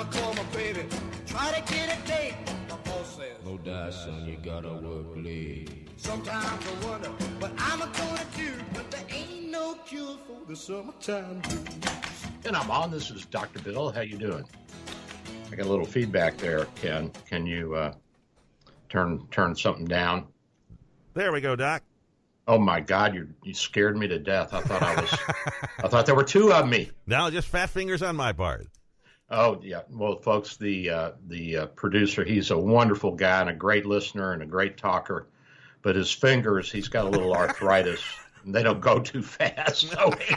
time I call my baby, try to get a date. My boss says, No die, son, you gotta work late. Sometimes I wonder what I'm gonna do, but there ain't no cure for the summertime blues. And I'm on. This is Dr. Bill. How you doing? I got a little feedback there, Ken. Can you uh, turn turn something down? There we go, Doc. Oh my God, you you scared me to death. I thought I was. I thought there were two of me. Now just fat fingers on my part. Oh yeah, well, folks, the uh, the uh, producer, he's a wonderful guy and a great listener and a great talker, but his fingers, he's got a little arthritis. and they don't go too fast, so he,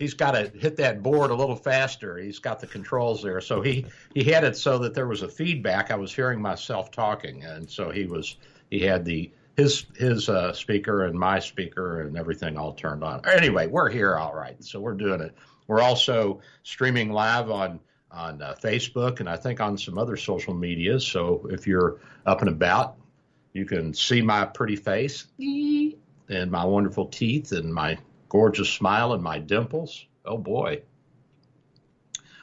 he's got to hit that board a little faster. He's got the controls there, so he he had it so that there was a feedback. I was hearing myself talking, and so he was he had the his his uh, speaker and my speaker and everything all turned on. Anyway, we're here all right, so we're doing it. We're also streaming live on on uh, Facebook and I think on some other social medias. So if you're up and about, you can see my pretty face and my wonderful teeth and my gorgeous smile and my dimples. Oh boy.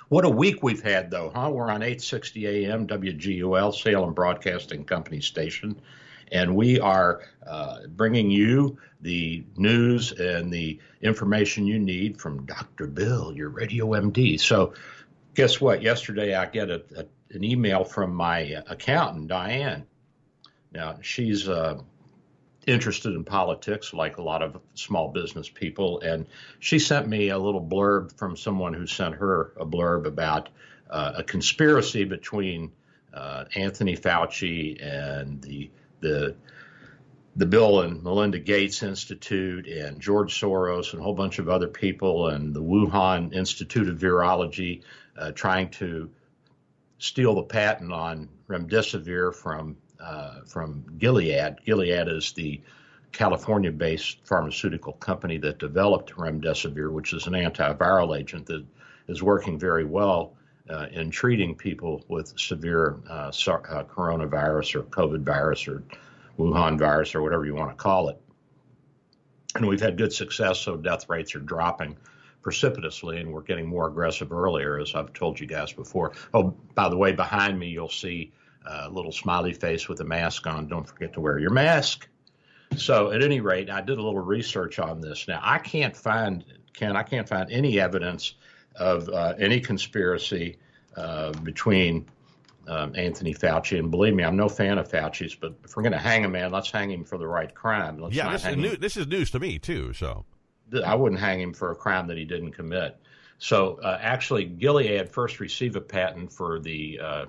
What a week we've had, though, huh? We're on 860 AM WGUL, Salem Broadcasting Company station, and we are uh, bringing you the news and the information you need from Dr. Bill, your radio MD. So, guess what? Yesterday, I get a, a, an email from my accountant, Diane. Now, she's uh, interested in politics, like a lot of small business people. And she sent me a little blurb from someone who sent her a blurb about uh, a conspiracy between uh, Anthony Fauci and the the the Bill and Melinda Gates Institute and George Soros and a whole bunch of other people and the Wuhan Institute of Virology uh, trying to steal the patent on remdesivir from uh, from Gilead. Gilead is the California based pharmaceutical company that developed remdesivir, which is an antiviral agent that is working very well uh, in treating people with severe uh, uh coronavirus or COVID virus or Wuhan virus or whatever you want to call it. And we've had good success, so death rates are dropping precipitously, and we're getting more aggressive earlier, as I've told you guys before. Oh, by the way, behind me, you'll see a little smiley face with a mask on. Don't forget to wear your mask. So, at any rate, I did a little research on this. Now, I can't find, Ken, I can't find any evidence of uh, any conspiracy uh, between um, Anthony Fauci. And believe me, I'm no fan of Fauci's, but if we're going to hang a man, let's hang him for the right crime. Let's yeah, this is, new, this is news to me, too. So, I wouldn't hang him for a crime that he didn't commit. So, uh, actually, Gilead first received a patent for the uh,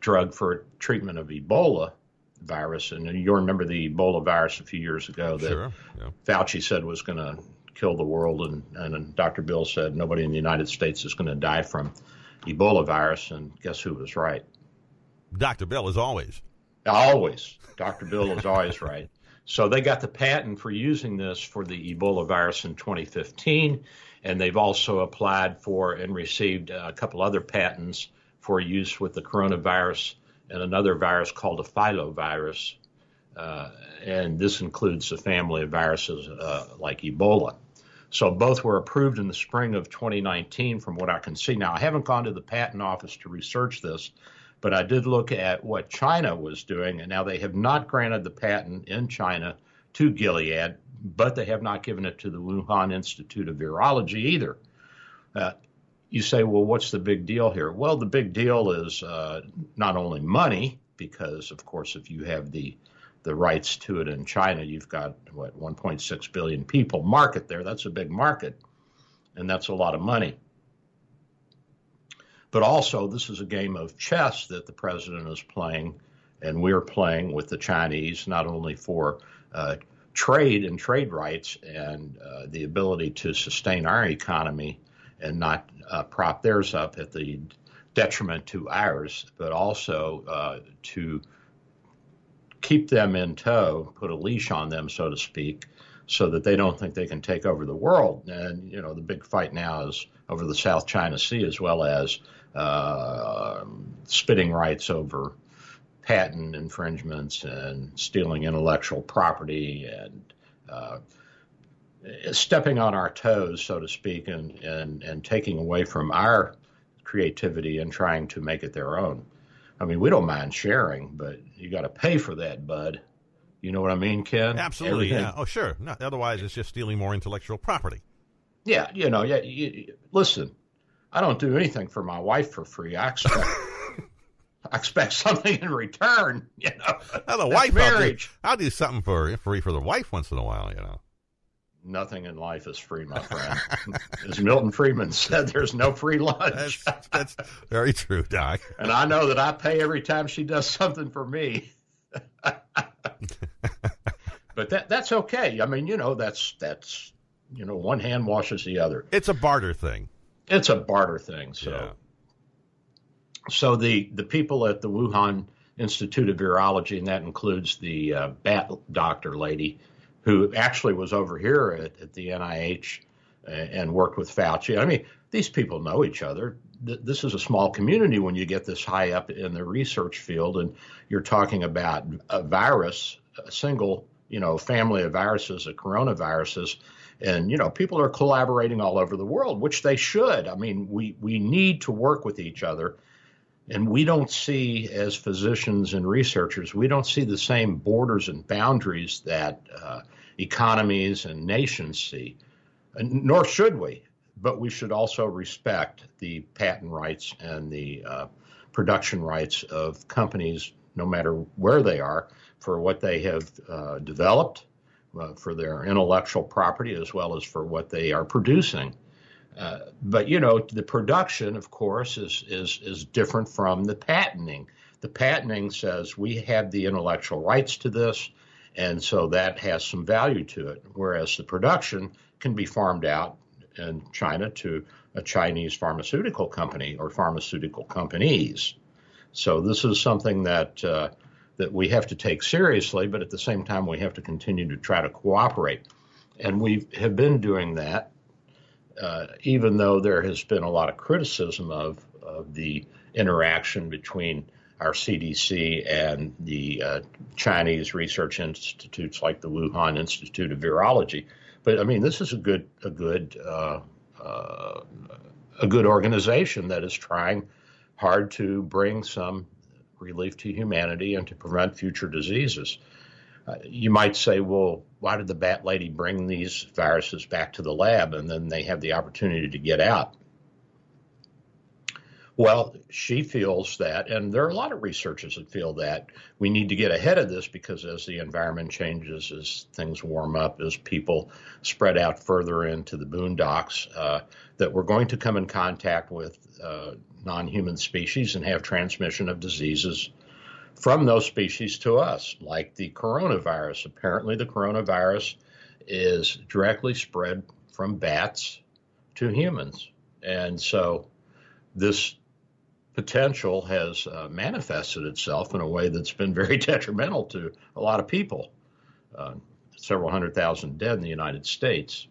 drug for treatment of Ebola virus. And you remember the Ebola virus a few years ago that sure. yeah. Fauci said was going to kill the world, and, and Dr. Bill said nobody in the United States is going to die from Ebola virus. And guess who was right? Dr. Bill is always. Always. Dr. Bill is always right. So they got the patent for using this for the Ebola virus in 2015, and they've also applied for and received a couple other patents for use with the coronavirus and another virus called a filovirus. Uh, and this includes a family of viruses uh, like Ebola. So both were approved in the spring of 2019, from what I can see. Now, I haven't gone to the patent office to research this, but I did look at what China was doing, and now they have not granted the patent in China to Gilead, but they have not given it to the Wuhan Institute of Virology either. Uh, you say, well, what's the big deal here? Well, the big deal is uh, not only money, because of course, if you have the the rights to it in China, you've got what 1.6 billion people market there. That's a big market, and that's a lot of money. But also, this is a game of chess that the president is playing, and we're playing with the Chinese, not only for uh, trade and trade rights and uh, the ability to sustain our economy and not uh, prop theirs up at the detriment to ours, but also uh, to keep them in tow, put a leash on them, so to speak, so that they don't think they can take over the world. And you know, the big fight now is over the South China Sea, as well as uh, spitting rights over patent infringements and stealing intellectual property and uh, stepping on our toes, so to speak, and, and, and taking away from our creativity and trying to make it their own. I mean, we don't mind sharing, but you got to pay for that, bud. You know what I mean, Ken? Absolutely. Everything- Yeah. Oh, sure. No, otherwise, it's just stealing more intellectual property. Yeah, you know, yeah. You, listen, I don't do anything for my wife for free. I expect, I expect something in return. You know, Now, the wife, I'll do, marriage. I'll do something for free for the wife once in a while. You know. Nothing in life is free, my friend. As Milton Friedman said, there's no free lunch. That's that's very true, Doc. and I know that I pay every time she does something for me. but that that's okay. I mean, you know, that's that's you know, one hand washes the other. It's a barter thing. It's a barter thing. So Yeah. so the the people at the Wuhan Institute of Virology, and that includes the uh, bat doctor lady, who actually was over here at, at the NIH uh, and worked with Fauci. I mean, these people know each other. Th- This is a small community when you get this high up in the research field, and you're talking about a virus, a single, you know, family of viruses, a coronaviruses, and you know, people are collaborating all over the world, which they should. I mean, we we need to work with each other and we don't see as physicians and researchers we don't see the same borders and boundaries that uh, economies and nations see and nor should we but we should also respect the patent rights and the uh, production rights of companies no matter where they are for what they have uh, developed uh, for their intellectual property as well as for what they are producing uh, but you know, the production, of course, is is is different from the patenting. The patenting says we have the intellectual rights to this, and so that has some value to it. Whereas the production can be farmed out in China to a Chinese pharmaceutical company or pharmaceutical companies. So this is something that uh, that we have to take seriously, but at the same time, we have to continue to try to cooperate, and we have been doing that uh, even though there has been a lot of criticism of, of the interaction between our CDC and the uh, Chinese research institutes like the Wuhan Institute of Virology. But I mean, this is a good a good uh, uh, a good organization that is trying hard to bring some relief to humanity and to prevent future diseases. Uh, you might say, well, why did the bat lady bring these viruses back to the lab and then they have the opportunity to get out? Well, she feels that, and there are a lot of researchers that feel that we need to get ahead of this because as the environment changes, as things warm up, as people spread out further into the boondocks, uh, that we're going to come in contact with uh, non human species and have transmission of diseases from those species to us, like the coronavirus. Apparently, the coronavirus is directly spread from bats to humans. And so this potential has uh, manifested itself in a way that's been very detrimental to a lot of people. Uh, several hundred thousand dead in the United States.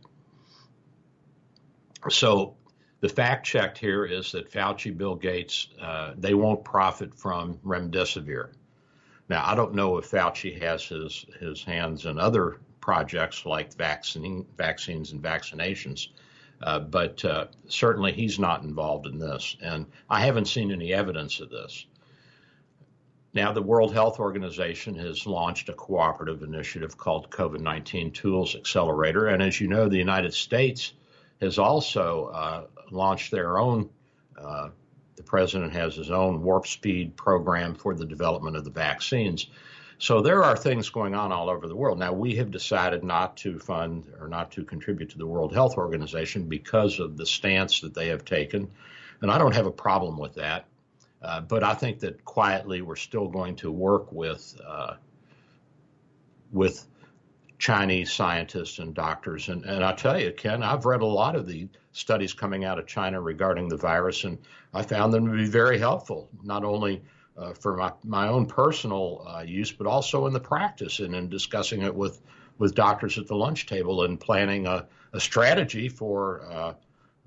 So the fact check here is that Fauci, Bill Gates, uh, they won't profit from remdesivir. Now, I don't know if Fauci has his, his hands in other projects like vaccine, vaccines and vaccinations, uh, but uh, certainly he's not involved in this. And I haven't seen any evidence of this. Now, the World Health Organization has launched a cooperative initiative called COVID 19 Tools Accelerator. And as you know, the United States has also uh, launched their own uh, the president has his own warp speed program for the development of the vaccines. So there are things going on all over the world. Now, we have decided not to fund or not to contribute to the World Health Organization because of the stance that they have taken. And I don't have a problem with that. Uh, but I think that quietly we're still going to work with uh, with Chinese scientists and doctors. And, and I tell you, Ken, I've read a lot of the studies coming out of China regarding the virus, and I found them to be very helpful, not only uh, for my, my own personal uh, use, but also in the practice and in discussing it with, with doctors at the lunch table and planning a, a strategy for, uh,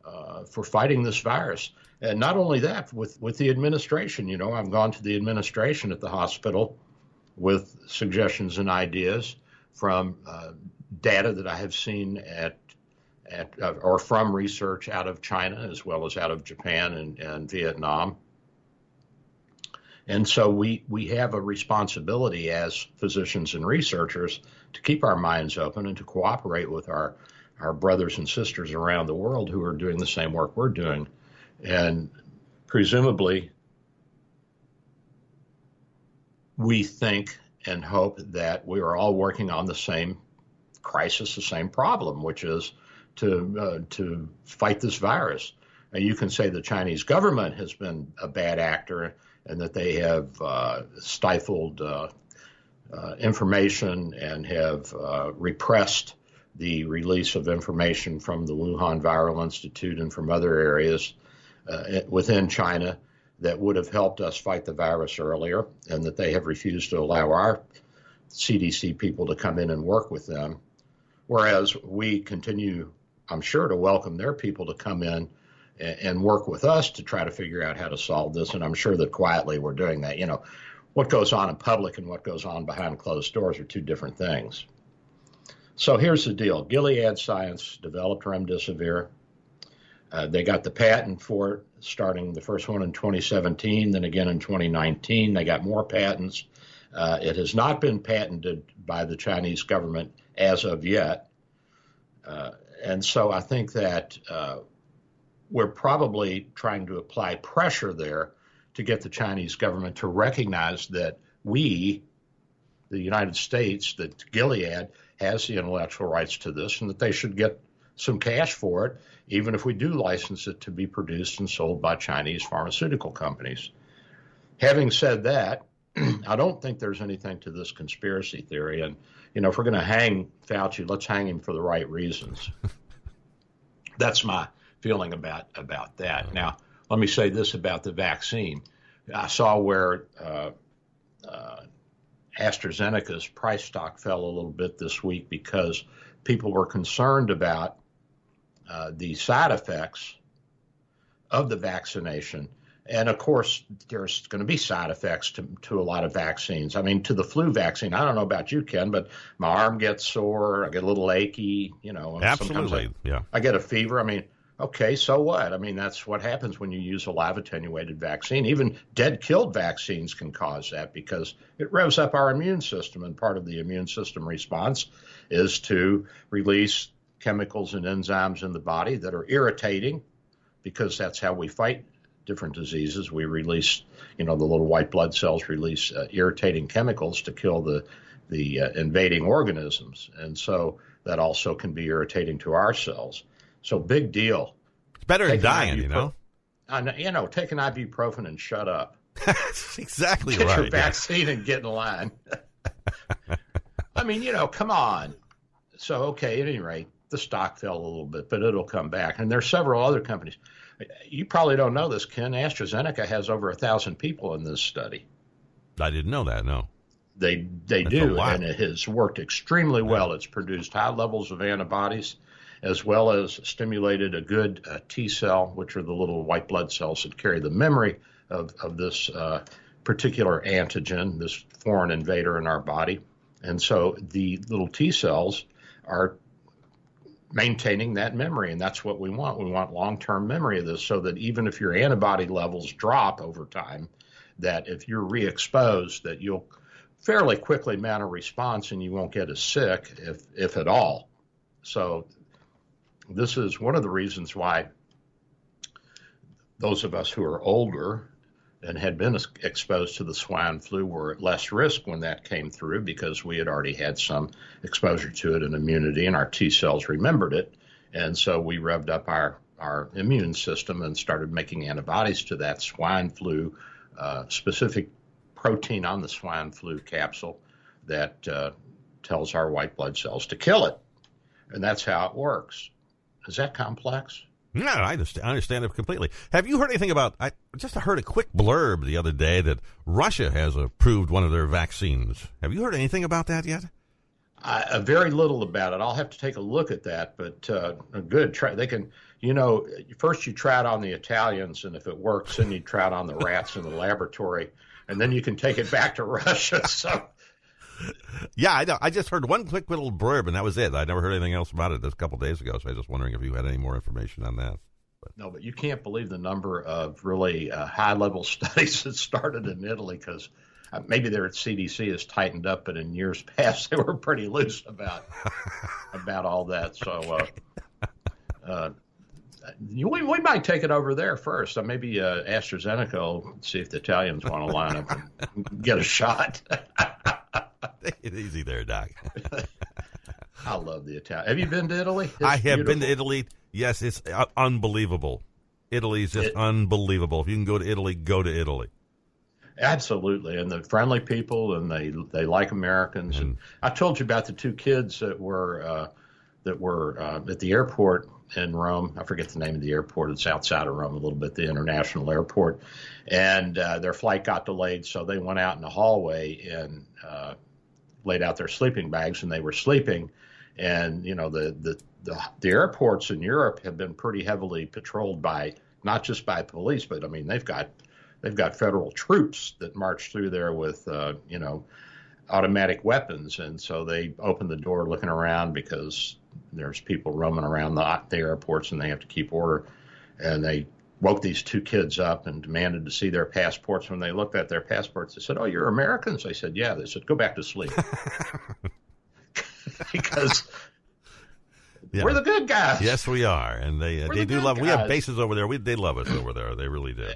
uh for fighting this virus. And not only that, with, with the administration, you know, I've gone to the administration at the hospital with suggestions and ideas from uh, data that I have seen at at, uh, or from research out of China as well as out of Japan and, and Vietnam. And so we, we have a responsibility as physicians and researchers to keep our minds open and to cooperate with our, our brothers and sisters around the world who are doing the same work we're doing. And presumably, we think and hope that we are all working on the same crisis, the same problem, which is to uh, to fight this virus. And you can say the Chinese government has been a bad actor and that they have uh, stifled uh, uh information and have uh, repressed the release of information from the Wuhan Viral Institute and from other areas uh, within China that would have helped us fight the virus earlier, and that they have refused to allow our CDC people to come in and work with them. Whereas we continue, I'm sure, to welcome their people to come in and, work with us to try to figure out how to solve this. And I'm sure that quietly we're doing that. You know, what goes on in public and what goes on behind closed doors are two different things. So here's the deal Gilead Science developed remdesivir. Uh, they got the patent for it starting the first one in 2017, then again in 2019. They got more patents. Uh, it has not been patented by the Chinese government as of yet. Uh, and so I think that uh, we're probably trying to apply pressure there to get the Chinese government to recognize that we, the United States, that Gilead has the intellectual rights to this and that they should get some cash for it, even if we do license it to be produced and sold by Chinese pharmaceutical companies. Having said that, I don't think there's anything to this conspiracy theory. And, you know, if we're going to hang Fauci, let's hang him for the right reasons. That's my feeling about, about that. Now, let me say this about the vaccine. I saw where uh, uh, AstraZeneca's price stock fell a little bit this week because people were concerned about uh, the side effects of the vaccination. And of course, there's going to be side effects to, to a lot of vaccines. I mean, to the flu vaccine, I don't know about you, Ken, but my arm gets sore. I get a little achy, you know. Absolutely. I, yeah. I get a fever. I mean, okay, so what? I mean, that's what happens when you use a live attenuated vaccine. Even dead killed vaccines can cause that because it revs up our immune system. And part of the immune system response is to release chemicals and enzymes in the body that are irritating because that's how we fight different diseases. We release, you know, the little white blood cells release uh, irritating chemicals to kill the the uh, invading organisms, and so that also can be irritating to our cells. So big deal. It's better than dying, you know. Uh, you know, take an ibuprofen and shut up. That's exactly get right. Get your vaccine yeah. and get in line. I mean, you know, come on. So okay, at any rate, the stock fell a little bit, but it'll come back. And there's several other companies. You probably don't know this, Ken. AstraZeneca has over a thousand people in this study. I didn't know that. No. They they That's do, and it has worked extremely well. It's produced high levels of antibodies, as well as stimulated a good uh, T cell, which are the little white blood cells that carry the memory of of this uh, particular antigen, this foreign invader in our body. And so the little T cells are maintaining that memory. And that's what we want. We want long term memory of this so that even if your antibody levels drop over time, that if you're re exposed, that you'll fairly quickly mount a response and you won't get as sick, if, if at all. So, this is one of the reasons why those of us who are older and had been exposed to the swine flu were at less risk when that came through because we had already had some exposure to it and immunity, and our T cells remembered it. And so we revved up our, our immune system and started making antibodies to that swine flu uh, specific protein on the swine flu capsule that uh, tells our white blood cells to kill it. And that's how it works. Is that complex? No, I understand, I understand it completely. Have you heard anything about? I just heard a quick blurb the other day that Russia has approved one of their vaccines. Have you heard anything about that yet? Uh, very little about it. I'll have to take a look at that, but uh, good. Try, they can, you know, first you try it on the Italians, and if it works, then you try it on the rats in the laboratory, and then you can take it back to Russia. So Yeah, I know. I just heard one quick little blurb, and that was it. I never heard anything else about it. This a couple days ago, so I was just wondering if you had any more information on that. No, but you can't believe the number of really uh, high level studies that started in Italy because uh, maybe their CDC has tightened up, but in years past they were pretty loose about about all that. So uh, uh, we, we might take it over there first. Maybe uh, AstraZeneca will see if the Italians want to line up and get a shot. Take it easy there, Doc. I love the Italian. Have you been to Italy? It's I have been to Italy. Yes, it's unbelievable. Italy is just It- unbelievable. If you can go to Italy, go to Italy. Absolutely, and the friendly people, and they they like Americans. And I told you about the two kids that were uh, that were uh, at the airport in Rome. I forget the name of the airport. It's outside of Rome a little bit, the international airport. And uh, their flight got delayed, so they went out in the hallway and uh, laid out their sleeping bags, and they were sleeping. And you know the the the, the airports in Europe have been pretty heavily patrolled by not just by police, but I mean they've got they've got federal troops that march through there with uh, you know automatic weapons, and so they open the door looking around because there's people roaming around the, the airports and they have to keep order. And they woke these two kids up and demanded to see their passports. When they looked at their passports, they said, "Oh, you're Americans." I said, "Yeah." They said, "Go back to sleep," because Yeah. we're the good guys. Yes, we are, and they uh, they the do love. We have bases over there. We they love us over there. They really do.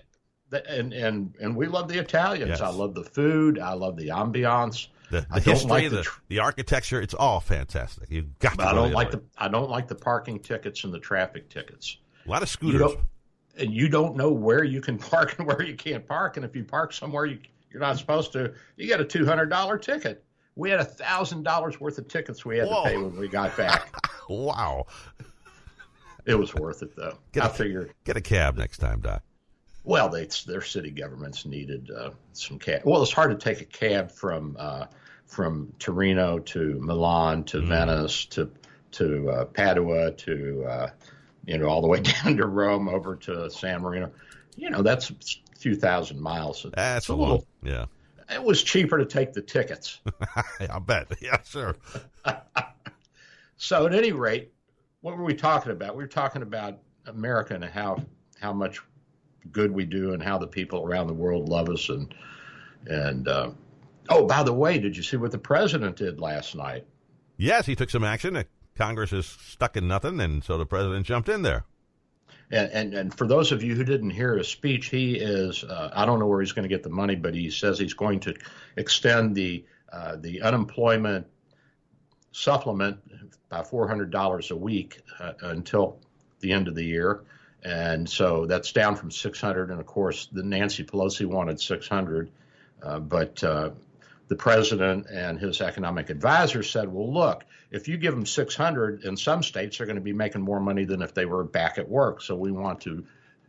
And and and we love the Italians. Yes. I love the food. I love the ambiance. The, the I don't history, like the, the tr- the architecture, it's all fantastic. You've got to. I don't like the I don't like the parking tickets and the traffic tickets. a lot of You scooters. And you don't know where you can park and where you can't park. And if you park somewhere you, you're not supposed to, you get a two hundred dollar ticket. We had a thousand dollars worth of tickets we had Whoa. to pay when we got back. Wow, it was worth it though. Get I a- figured. get a cab next time, Doc. Well, they, their city governments needed uh, some cab. Well, it's hard to take a cab from uh, from Torino to Milan to Venice to to uh, Padua to uh, you know all the way down to Rome over to San Marino. You know that's a few thousand miles. It's That's a little. Yeah, It was cheaper to take the tickets. I bet. Yeah, sure. So at any rate, what were we talking about? We were talking about America and how how much good we do and how the people around the world love us and and uh, oh by the way, did you see what the president did last night? Yes, he took some action. Congress is stuck in nothing, and so the president jumped in there. And and, and for those of you who didn't hear his speech, he is uh, I don't know where he's going to get the money, but he says he's going to extend the uh, the unemployment supplement by four hundred dollars a week uh, until the end of the year, and so that's down from six hundred. And of course, the Nancy Pelosi wanted six hundred, uh, but uh, the president and his economic advisor said, "Well, look, if you give them 600, in some states they're going to be making more money than if they were back at work. So we want to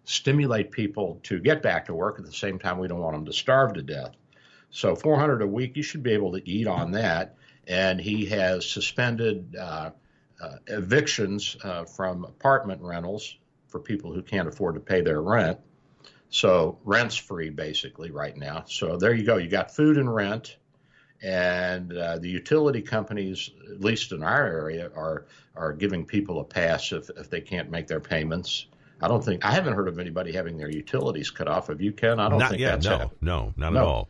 stimulate people to get back to work. At the same time, we don't want them to starve to death. So 400 a week, you should be able to eat on that. And he has suspended uh, uh, evictions uh, from apartment rentals for people who can't afford to pay their rent. So rent's free basically right now. So there you go. You got food and rent and uh, the utility companies, at least in our area, are are giving people a pass if, if they can't make their payments. I don't think I haven't heard of anybody having their utilities cut off. Have you, Ken? I don't not think yet. that's No, happened. no, not No. at all.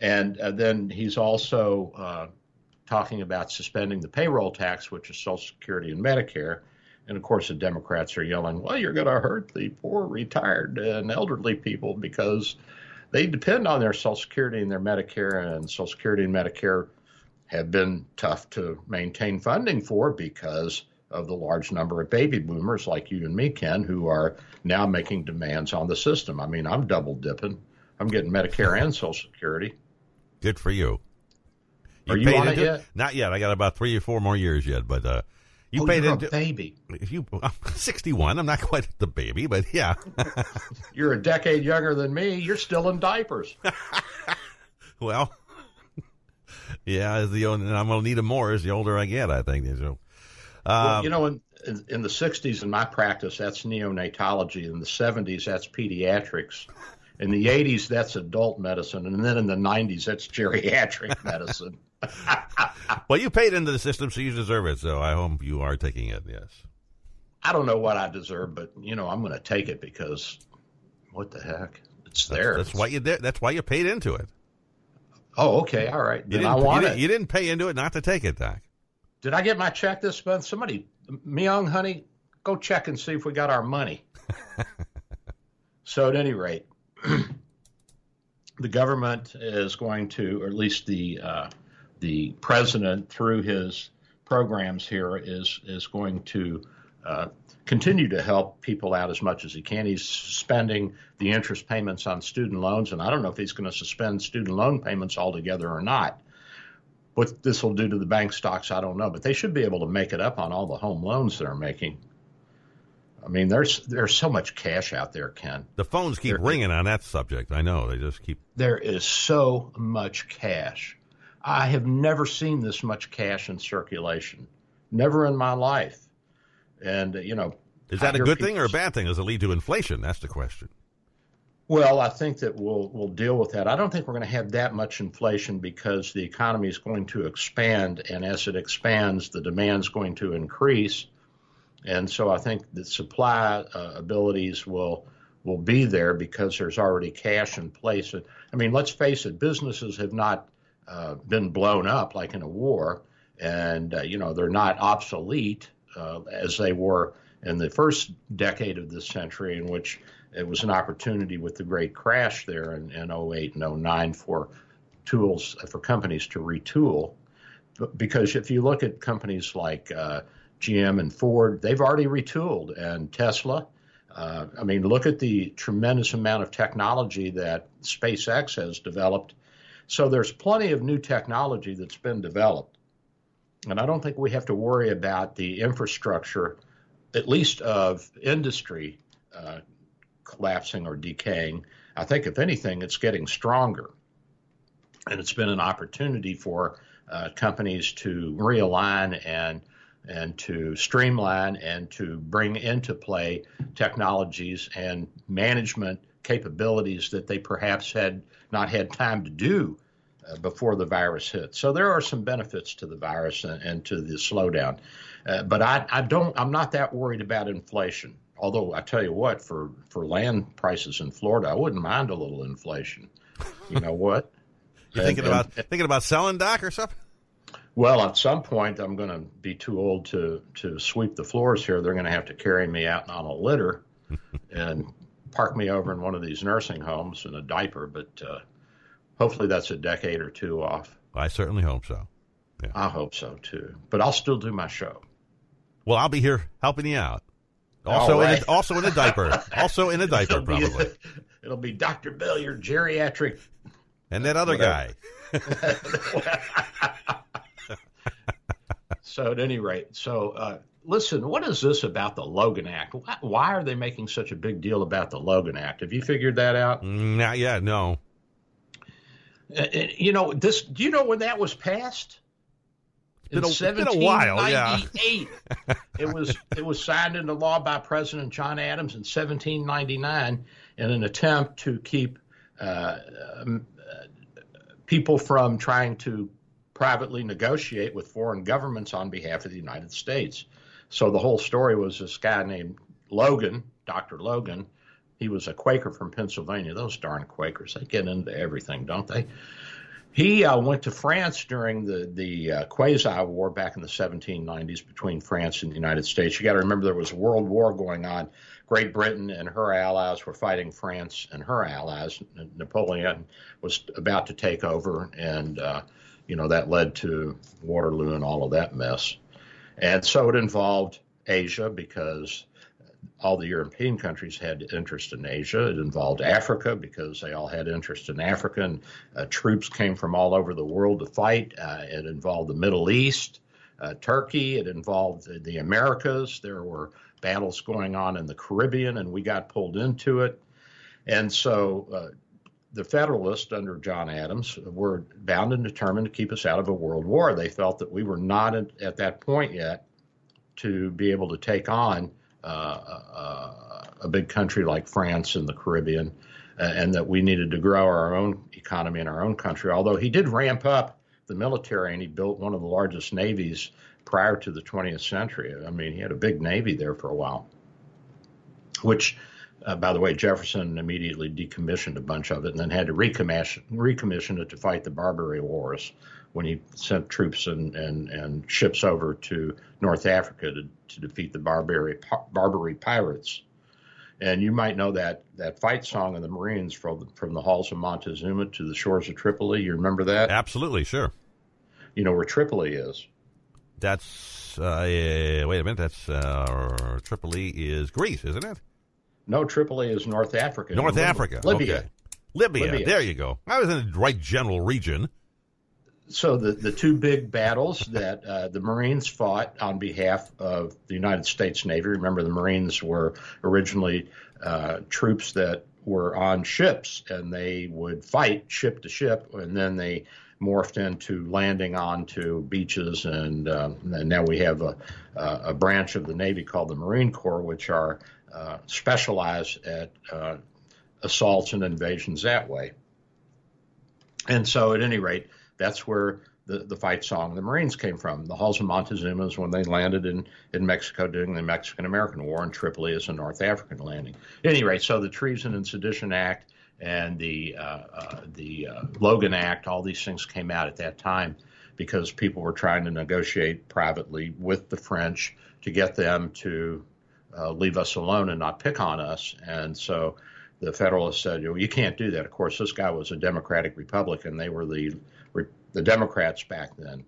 And uh, then he's also uh, talking about suspending the payroll tax, which is Social Security and Medicare. And of course, the Democrats are yelling, "Well, you're going to hurt the poor, retired, and elderly people because they depend on their Social Security and their Medicare, and Social Security and Medicare have been tough to maintain funding for because of the large number of baby boomers like you and me, Ken, who are now making demands on the system. I mean, I'm double dipping. I'm getting Medicare and Social Security. Good for you. Are you on it into yet? Not yet. I got about three or four more years yet, but uh, you oh, paid you're into. a baby. If you, I'm 61. I'm not quite the baby, but yeah. You're a decade younger than me. You're still in diapers. well, yeah. As the and I'm going to need them more as the older I get. I think so. Well, Um, you know, in, in, in the 60s, in my practice, that's neonatology. In the 70s, that's pediatrics. In the 80s, that's adult medicine. And then in the 90s, that's geriatric medicine. Well, you paid into the system, so you deserve it. So I hope you are taking it. Yes. I don't know what I deserve, but you know I'm going to take it because what the heck? It's there. That's, why you did. That's why you paid into it. Oh, okay, all right. You Then I didn't, want you, it. didn't, you didn't pay into it not to take it, Doc. Did I get my check this month? Somebody, Myung, honey, go check and see if we got our money. so, at any rate, the government is going to, or at least the uh, the president, through his programs here, is is going to uh, continue to help people out as much as he can. He's suspending the interest payments on student loans, and I don't know if he's going to suspend student loan payments altogether or not. What this will do to the bank stocks, I don't know, but they should be able to make it up on all the home loans they're making. I mean, there's there's so much cash out there, Ken. The phones keep There- ringing on that subject. I know they just keep. There is so much cash. I have never seen this much cash in circulation. Never in my life. And you know, Is that a good thing or a bad thing? Does it lead to inflation? That's the question. Well, I think that we'll we'll deal with that. I don't think we're going to have that much inflation because the economy is going to expand, and as it expands, the demand is going to increase, and so I think the supply uh, abilities will will be there because there's already cash in place. I mean, let's face it, businesses have not uh, been blown up like in a war, and uh, you know they're not obsolete uh, as they were in the first decade of this century, in which it was an opportunity with the great crash there in, in 08 and 09 for tools for companies to retool. Because if you look at companies like uh, GM and Ford, they've already retooled, and Tesla. Uh, I mean, look at the tremendous amount of technology that SpaceX has developed. So there's plenty of new technology that's been developed. And I don't think we have to worry about the infrastructure, at least of industry, uh, collapsing or decaying. I think, if anything, it's getting stronger. And it's been an opportunity for uh, companies to realign and and to streamline and to bring into play technologies and management capabilities that they perhaps had not had time to do uh, before the virus hit. So there are some benefits to the virus and, and to the slowdown. Uh, but I, I don't. I'm not that worried about inflation. Although I tell you what, for for land prices in Florida, I wouldn't mind a little inflation. You know what? You And- thinking and- about thinking about selling Doc or something? well, at some point, I'm going to be too old to to sweep the floors here. They're going to have to carry me out on a litter and park me over in one of these nursing homes in a diaper. But uh, hopefully, that's a decade or two off. I certainly hope so. I hope so too. But I'll still do my show. Well, I'll be here helping you out. Also, All in a, also in a diaper. Also in a diaper, It'll be- probably. it'll be Dr. Bill, your geriatric. And that other Whatever. guy. So, at any rate, so uh, listen, what is this about the Logan Act? Why, are they making such a big deal about the Logan Act? Have you figured that out? Mm, Not yet. No. Uh, uh, you know this. Do you know when that was passed? been a- it's been a while, yeah. it was it was signed into law by President John Adams in 1799 in an attempt to keep uh, um, uh, people from trying to privately negotiate with foreign governments on behalf of the United States. So the whole story was this guy named Logan, Dr. Logan. He was a Quaker from Pennsylvania. Those darn Quakers, they get into everything, don't they? He uh, went to France during the the uh, Quasi War back in the 1790s between France and the United States. You got to remember there was a world war going on. Great Britain and her allies were fighting France and her allies. Napoleon was about to take over, and uh, you know that led to Waterloo and all of that mess. And so it involved Asia because all the European countries had interest in Asia. It involved Africa because they all had interest in Africa, and uh, troops came from all over the world to fight. Uh, it involved the Middle East, uh, Turkey. It involved the, the Americas. There were battles going on in the Caribbean, and we got pulled into it. And so uh, the Federalists under John Adams were bound and determined to keep us out of a world war. They felt that we were not at, at that point yet to be able to take on uh, uh, a big country like France and the Caribbean, uh, and that we needed to grow our own economy in our own country. Although he did ramp up the military, and he built one of the largest navies prior to the 20th century. I mean, he had a big navy there for a while, which, uh, by the way, Jefferson immediately decommissioned a bunch of it and then had to recommission, recommission it to fight the Barbary Wars when he sent troops and, and, and ships over to North Africa to, to defeat the Barbary, Barbary pirates. And you might know that that fight song of the Marines from from the halls of Montezuma to the shores of Tripoli. You remember that? Absolutely, sure. You know where Tripoli is? That's uh, wait a minute. That's uh, Tripoli is Greece, isn't it? No, Tripoli is North Africa. North Africa, Libya. Okay. Libya. Libya. There you go. I was in the right general region. So the the two big battles that uh, the Marines fought on behalf of the United States Navy. Remember, the Marines were originally uh, troops that were on ships, and they would fight ship to ship, and then they morphed into landing onto beaches, and, um, and now we have a, a, branch of the Navy called the Marine Corps, which are uh, specialized at uh, assaults and invasions that way. And so, at any rate, that's where the, the fight song the Marines came from. The Halls of Montezuma is when they landed in, in Mexico during the Mexican American War, and Tripoli is a North African landing. At any rate, so the Treason and Sedition Act and the uh, uh, the uh, Logan Act, all these things came out at that time because people were trying to negotiate privately with the French to get them to uh, leave us alone and not pick on us. And so the Federalists said, well, you can't do that. Of course, this guy was a Democratic Republican. They were the the Democrats back then.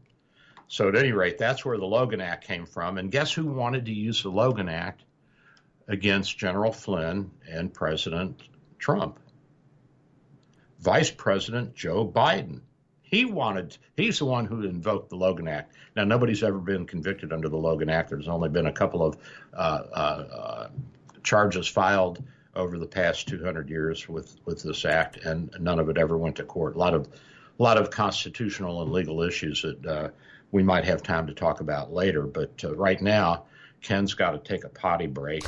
So at any rate, that's where the Logan Act came from. And guess who wanted to use the Logan Act against General Flynn and President Trump? Vice President Joe Biden. He wanted, he's the one who invoked the Logan Act. Now, nobody's ever been convicted under the Logan Act. There's only been a couple of uh, uh, uh, charges filed over the past 200 years with, with this act, and none of it ever went to court. A lot of, a lot of constitutional and legal issues that uh, we might have time to talk about later. But uh, right now, Ken's got to take a potty break.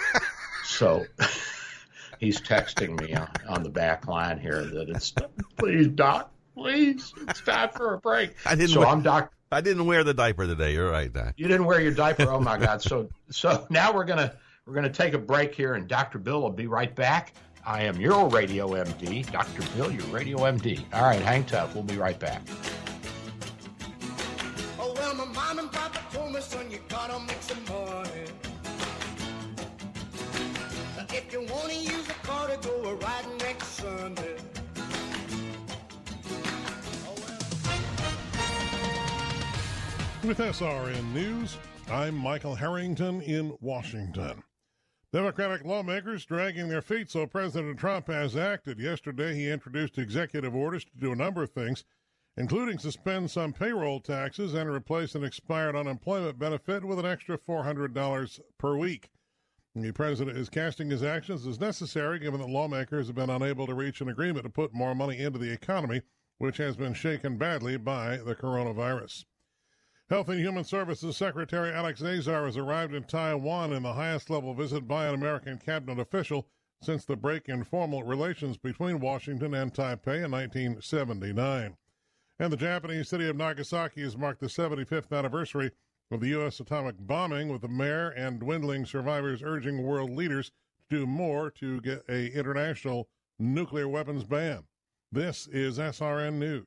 so he's texting me on, on, the back line here that it's please doc please it's time for a break. I didn't so wear, i'm doc i didn't wear the diaper today. You're right doc. you didn't wear your diaper? Oh my god. So so now we're gonna we're gonna take a break here and dr bill will be right back. I am your radio md dr bill your radio md all right hang tough. We'll be right back With SRN News, I'm Michael Harrington in Washington. Democratic lawmakers dragging their feet so President Trump has acted. Yesterday, he introduced executive orders to do a number of things, including suspend some payroll taxes and replace an expired unemployment benefit with an extra $400 per week. The president is casting his actions as necessary given that lawmakers have been unable to reach an agreement to put more money into the economy, which has been shaken badly by the coronavirus. Health and Human Services Secretary Alex Azar has arrived in Taiwan in the highest level visit by an American cabinet official since the break in formal relations between Washington and Taipei in 1979. And the Japanese city of Nagasaki has marked the 75th anniversary of the U.S. atomic bombing, with the mayor and dwindling survivors urging world leaders to do more to get a international nuclear weapons ban. This is SRN News.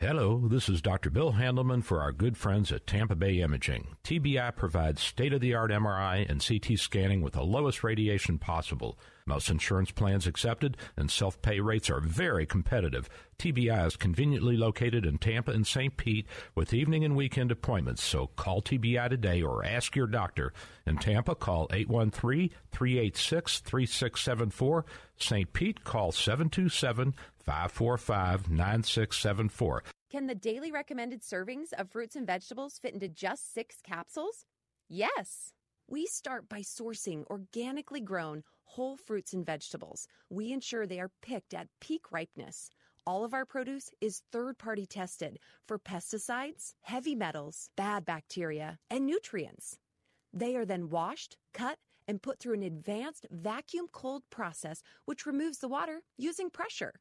Hello, this is Dr. Bill Handelman for our good friends at Tampa Bay Imaging. TBI provides state of the art MRI and CT scanning with the lowest radiation possible. Most insurance plans accepted, and self pay rates are very competitive. TBI is conveniently located in Tampa and St. Pete with evening and weekend appointments, so call TBI today or ask your doctor. In Tampa, call 813 386 3674. St. Pete, call 727 545 9674. Can the daily recommended servings of fruits and vegetables fit into just six capsules? Yes. We start by sourcing organically grown whole fruits and vegetables. We ensure they are picked at peak ripeness. All of our produce is third party tested for pesticides, heavy metals, bad bacteria, and nutrients. They are then washed, cut, and put through an advanced vacuum cold process which removes the water using pressure.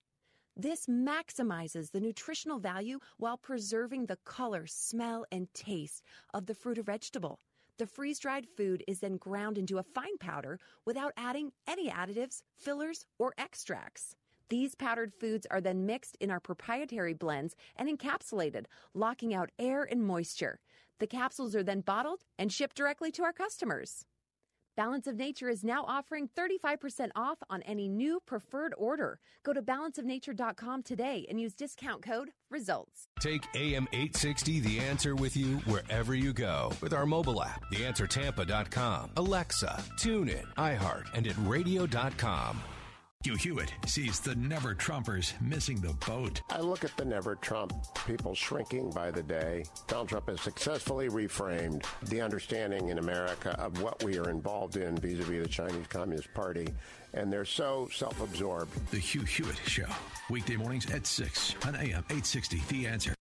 This maximizes the nutritional value while preserving the color, smell, and taste of the fruit or vegetable. The freeze dried food is then ground into a fine powder without adding any additives, fillers, or extracts. These powdered foods are then mixed in our proprietary blends and encapsulated, locking out air and moisture. The capsules are then bottled and shipped directly to our customers. Balance of Nature is now offering 35% off on any new preferred order. Go to balanceofnature.com today and use discount code RESULTS. Take AM 860 The Answer with you wherever you go with our mobile app, theanswertampa.com, Alexa, TuneIn, iHeart, and at radio.com. Hugh Hewitt sees the never Trumpers missing the boat. I look at the never Trump people shrinking by the day. Donald Trump has successfully reframed the understanding in America of what we are involved in vis a vis the Chinese Communist Party, and they're so self absorbed. The Hugh Hewitt Show, weekday mornings at 6 on AM 860. The answer.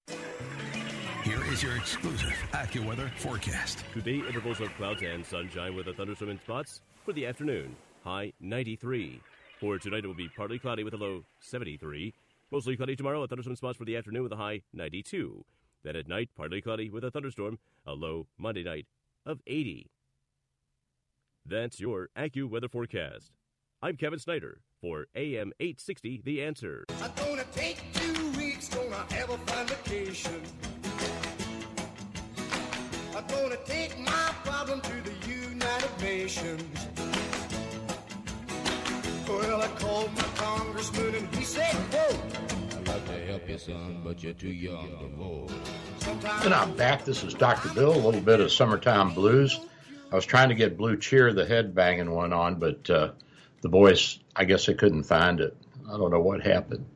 Here is your exclusive AccuWeather forecast. Today, intervals of clouds and sunshine with a thunderstorm in spots for the afternoon. High 93. For tonight, it will be partly cloudy with a low 73. Mostly cloudy tomorrow, a thunderstorm spots for the afternoon with a high 92. Then at night, partly cloudy with a thunderstorm, a low Monday night of 80. That's your AccuWeather forecast. I'm Kevin Snyder for AM 860 The Answer. I'm gonna take two weeks, gonna have a fun vacation. I'm gonna take my problem to the United Nations. Well, I called my congressman and he said, whoa. I'd like to help you, son, but you're too young to vote. And I'm back. This is Dr. Bill, a little bit of summertime blues. I was trying to get Blue Cheer, the head banging one on, but uh, the boys, I guess they couldn't find it. I don't know what happened.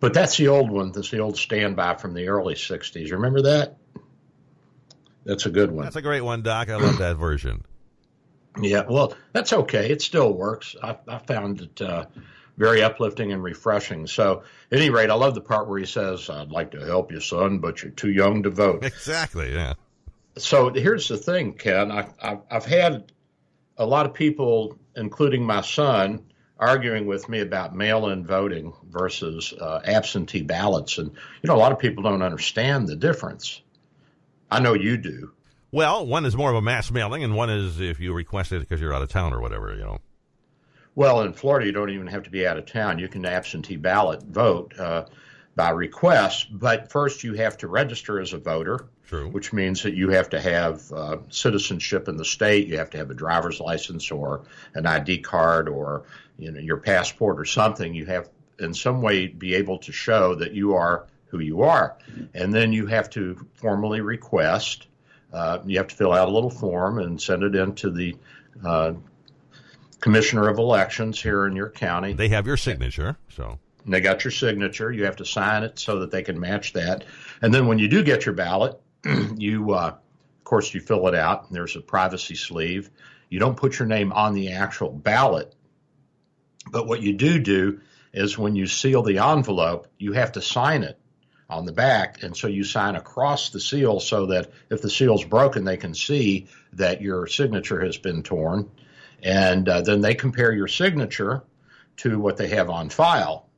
But that's the old one. That's the old standby from the early 60s. Remember that? That's a good one. That's a great one, Doc. I love that version. Yeah, well, that's okay. It still works. I, I found it uh, very uplifting and refreshing. So, at any rate, I love the part where he says, "I'd like to help you, son, but you're too young to vote." Exactly. Yeah. So here's the thing, Ken. I, I, I've had a lot of people, including my son, arguing with me about mail-in voting versus uh, absentee ballots, and you know, a lot of people don't understand the difference. I know you do. Well, one is more of a mass mailing, and one is if you request it because you're out of town or whatever, you know. Well, in Florida, you don't even have to be out of town. You can absentee ballot vote uh, by request, but first you have to register as a voter, True. which means that you have to have uh, citizenship in the state. You have to have a driver's license or an ID card or you know your passport or something. You have in some way be able to show that you are who you are, and then you have to formally request. Uh, you have to fill out a little form and send it in to the uh, commissioner of elections here in your county. They have your signature, so. And they got your signature. You have to sign it so that they can match that. And then when you do get your ballot, you, uh, of course, you fill it out. And there's a privacy sleeve. You don't put your name on the actual ballot. But what you do do is when you seal the envelope, you have to sign it on the back. And so you sign across the seal so that if the seal's broken, they can see that your signature has been torn. And uh, then they compare your signature to what they have on file.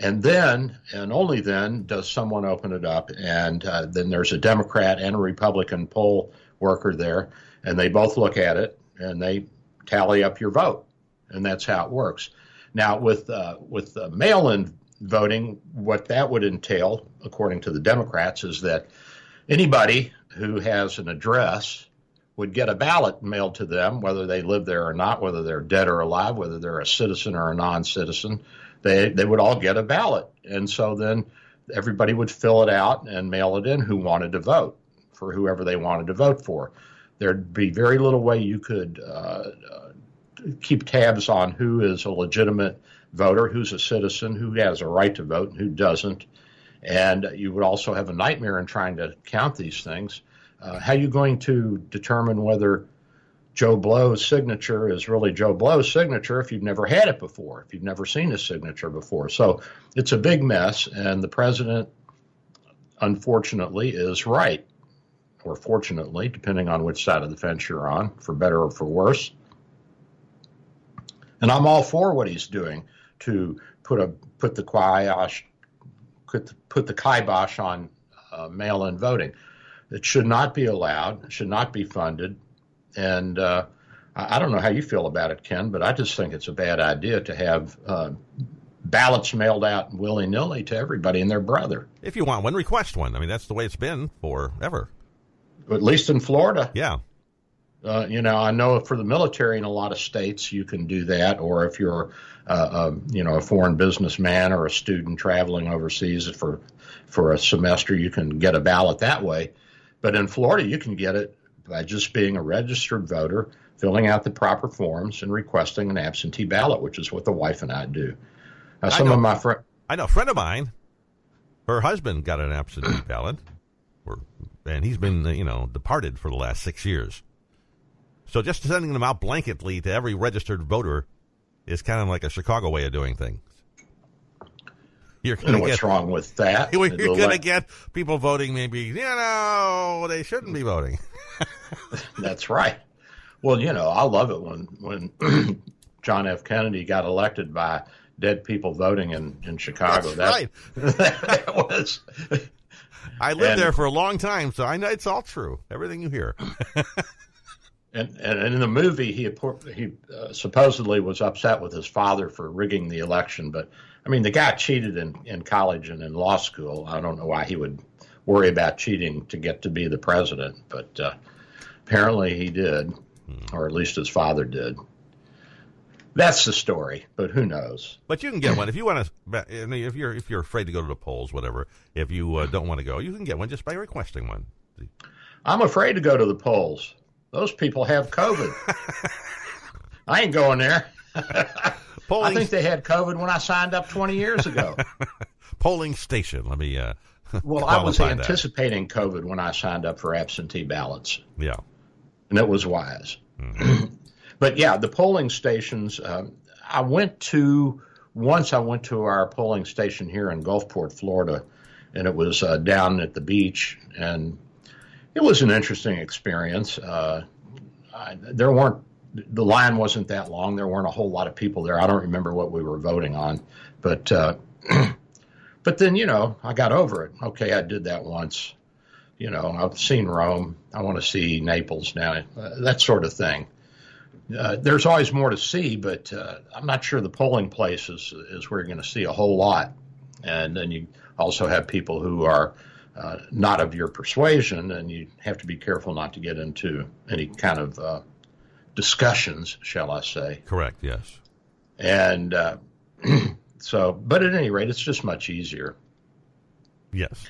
And then, and only then, does someone open it up. And uh, then there's a Democrat and a Republican poll worker there. And they both look at it and they tally up your vote. And that's how it works. Now, with, uh, with the mail in voting, what that would entail, according to the Democrats, is that anybody who has an address would get a ballot mailed to them, whether they live there or not, whether they're dead or alive, whether they're a citizen or a non citizen. They, they would all get a ballot. And so then everybody would fill it out and mail it in who wanted to vote for whoever they wanted to vote for. There'd be very little way you could uh, uh keep tabs on who is a legitimate voter, who's a citizen, who has a right to vote, and who doesn't. And you would also have a nightmare in trying to count these things. Uh, how are you going to determine whether Joe Blow's signature is really Joe Blow's signature if you've never had it before, if you've never seen his signature before? So it's a big mess, and the president, unfortunately, is right, or fortunately, depending on which side of the fence you're on, for better or for worse. And I'm all for what he's doing to put a put the kibosh put the, put the kibosh on uh, mail-in voting. It should not be allowed. It should not be funded. And uh, I, I, don't know how you feel about it, Ken, but I just think it's a bad idea to have uh, ballots mailed out willy nilly to everybody and their brother. If you want one, request one. I mean, that's the way it's been forever. At least in Florida. Yeah. Uh, you know, I know for the military in a lot of states you can do that, or if you're, uh, a, you know, a foreign businessman or a student traveling overseas for for a semester, you can get a ballot that way. But in Florida, you can get it by just being a registered voter, filling out the proper forms, and requesting an absentee ballot, which is what the wife and I do. Uh, some know, of my friends. I know a friend of mine, her husband got an absentee ballot, or, and he's been, you know, departed for the last six years. So just sending them out blanketly to every registered voter is kind of like a Chicago way of doing things. You're gonna what's get, wrong with that? You're going to get people voting. Maybe you know they shouldn't be voting. That's right. Well, you know, I love it when when John F. Kennedy got elected by dead people voting in in Chicago. That's that, right. that was. I lived and, there for a long time, so I know it's all true. Everything you hear. And, and in the movie, he he uh, supposedly was upset with his father for rigging the election. But I mean, the guy cheated in, in college and in law school. I don't know why he would worry about cheating to get to be the president, but uh, apparently he did, or at least his father did. That's the story, but who knows? But you can get one if you want to. If you're if you're afraid to go to the polls, whatever. If you uh, don't want to go, you can get one just by requesting one. I'm afraid to go to the polls. Those people have COVID. I ain't going there. Polling... I think they had COVID when I signed up 20 years ago. Polling station. Let me. Uh, well, I was anticipating that. COVID when I signed up for absentee ballots. Yeah. And it was wise. Mm-hmm. but yeah, the polling stations. Um, I went to once. I went to our polling station here in Gulfport, Florida, and it was uh, down at the beach, and it was an interesting experience. Uh, I, there weren't the line wasn't that long. There weren't a whole lot of people there. I don't remember what we were voting on, but uh, but then you know I got over it. Okay, I did that once. You know, I've seen Rome. I want to see Naples now. Uh, that sort of thing. Uh, there's always more to see, but uh, I'm not sure the polling place is, is where you're going to see a whole lot. And then you also have people who are uh, not of your persuasion, and you have to be careful not to get into any kind of uh, discussions, shall I say? Correct. Yes. And uh, so, but at any rate, it's just much easier. Yes.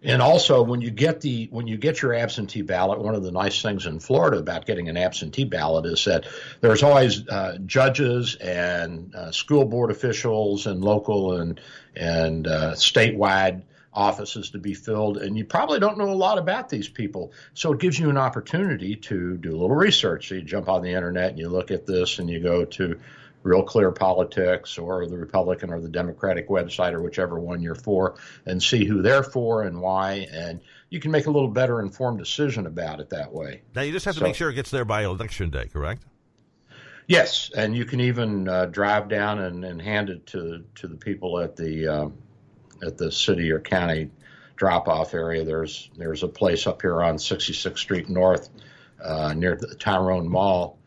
And also, when you get the when you get your absentee ballot, one of the nice things in Florida about getting an absentee ballot is that there's always uh, judges and uh, school board officials and local and and uh, statewide offices to be filled, and you probably don't know a lot about these people. So it gives you an opportunity to do a little research. So you jump on the internet and you look at this, and you go to Real Clear Politics or the Republican or the Democratic website or whichever one you're for, and see who they're for and why, and you can make a little better informed decision about it that way. Now you just have to So- make sure it gets there by election day, correct? Yes, and you can even uh, drive down and, and hand it to to the people at the um, at the city or county drop off area. There's there's a place up here on 66th Street North uh, near the Tyrone Mall,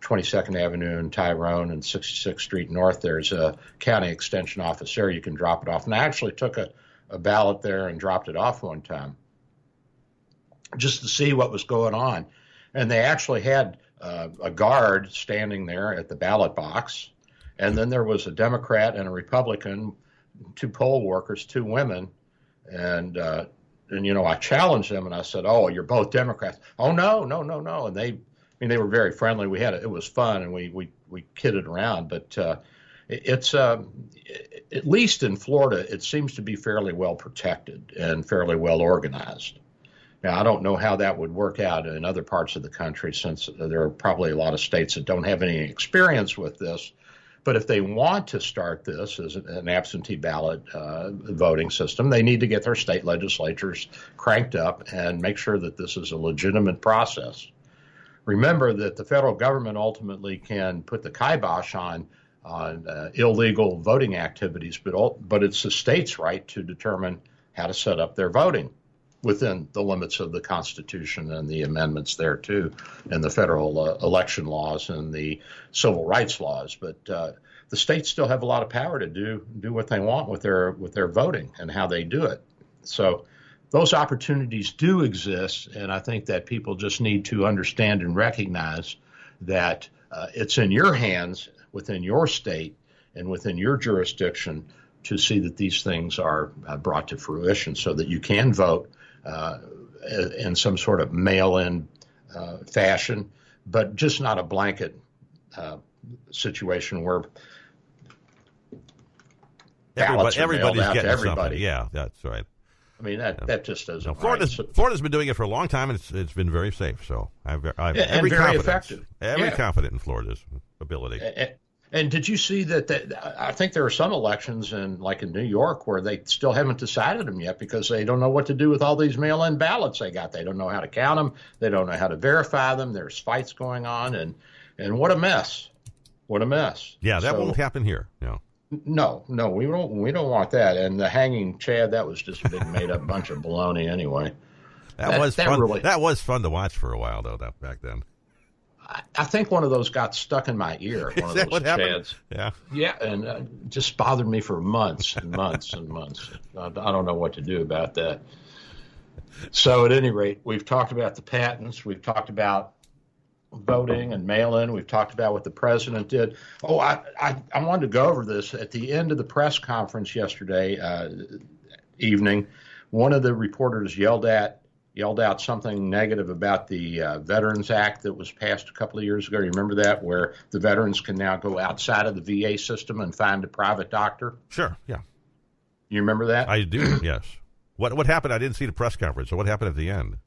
22nd Avenue and Tyrone and 66th Street North. There's a county extension office there. You can drop it off. And I actually took a, a ballot there and dropped it off one time just to see what was going on. And they actually had uh, a guard standing there at the ballot box. And then there was a Democrat and a Republican, two poll workers, two women. And, uh, and you know, I challenged them and I said, Oh, you're both Democrats. Oh, no, no, no, no. And they, I mean, they were very friendly. We had it, it was fun and we, we, we kidded around. But uh, it- it's, um, at least in Florida, it seems to be fairly well protected and fairly well organized. Now, I don't know how that would work out in other parts of the country since there are probably a lot of states that don't have any experience with this. But if they want to start this as an absentee ballot uh, voting system, they need to get their state legislatures cranked up and make sure that this is a legitimate process. Remember that the federal government ultimately can put the kibosh on on uh, illegal voting activities, but ul- but it's the state's right to determine how to set up their voting within the limits of the Constitution and the amendments there too, and the federal uh, election laws and the civil rights laws. But uh, the states still have a lot of power to do do what they want with their with their voting and how they do it. So those opportunities do exist, and I think that people just need to understand and recognize that uh, it's in your hands, within your state, and within your jurisdiction to see that these things are uh, brought to fruition so that you can vote in some sort of mail in uh, fashion, but just not a blanket uh, situation where ballots Everybody, everybody's getting everybody. something. Yeah, that's right. I mean, that, that just doesn't No. Florida's So- Florida's been doing it for a long time, and it's it's been very safe. So I've, I've Yeah, and every very confidence, effective. every Yeah. confident in Florida's ability. And, and did you see that, that? I think there are some elections in, like in New York, where they still haven't decided them yet because they don't know what to do with all these mail-in ballots they got. They don't know how to count them. They don't know how to verify them. There's fights going on, and and what a mess! What a mess! Yeah, that So- won't happen here. No. No, no, we don't. We don't want that. And the hanging Chad, that was just a big made-up bunch of baloney, anyway. That, was fun. really- That was fun to watch for a while, though. That back then. I think one of those got stuck in my ear. One Is of that those what happened? Chads. Yeah. Yeah, and uh, just bothered me for months and months and months. I, I don't know what to do about that. So, at any rate, we've talked about the patents. We've talked about voting and mail-in. We've talked about what the president did. Oh, I, I, I wanted to go over this at the end of the press conference yesterday uh, evening. One of the reporters yelled at yelled out something negative about the uh, Veterans Act that was passed a couple of years ago. You remember that, where the veterans can now go outside of the VA system and find a private doctor. Sure. Yeah. You remember that? I do. yes. What what happened? I didn't see the press conference. So what happened at the end?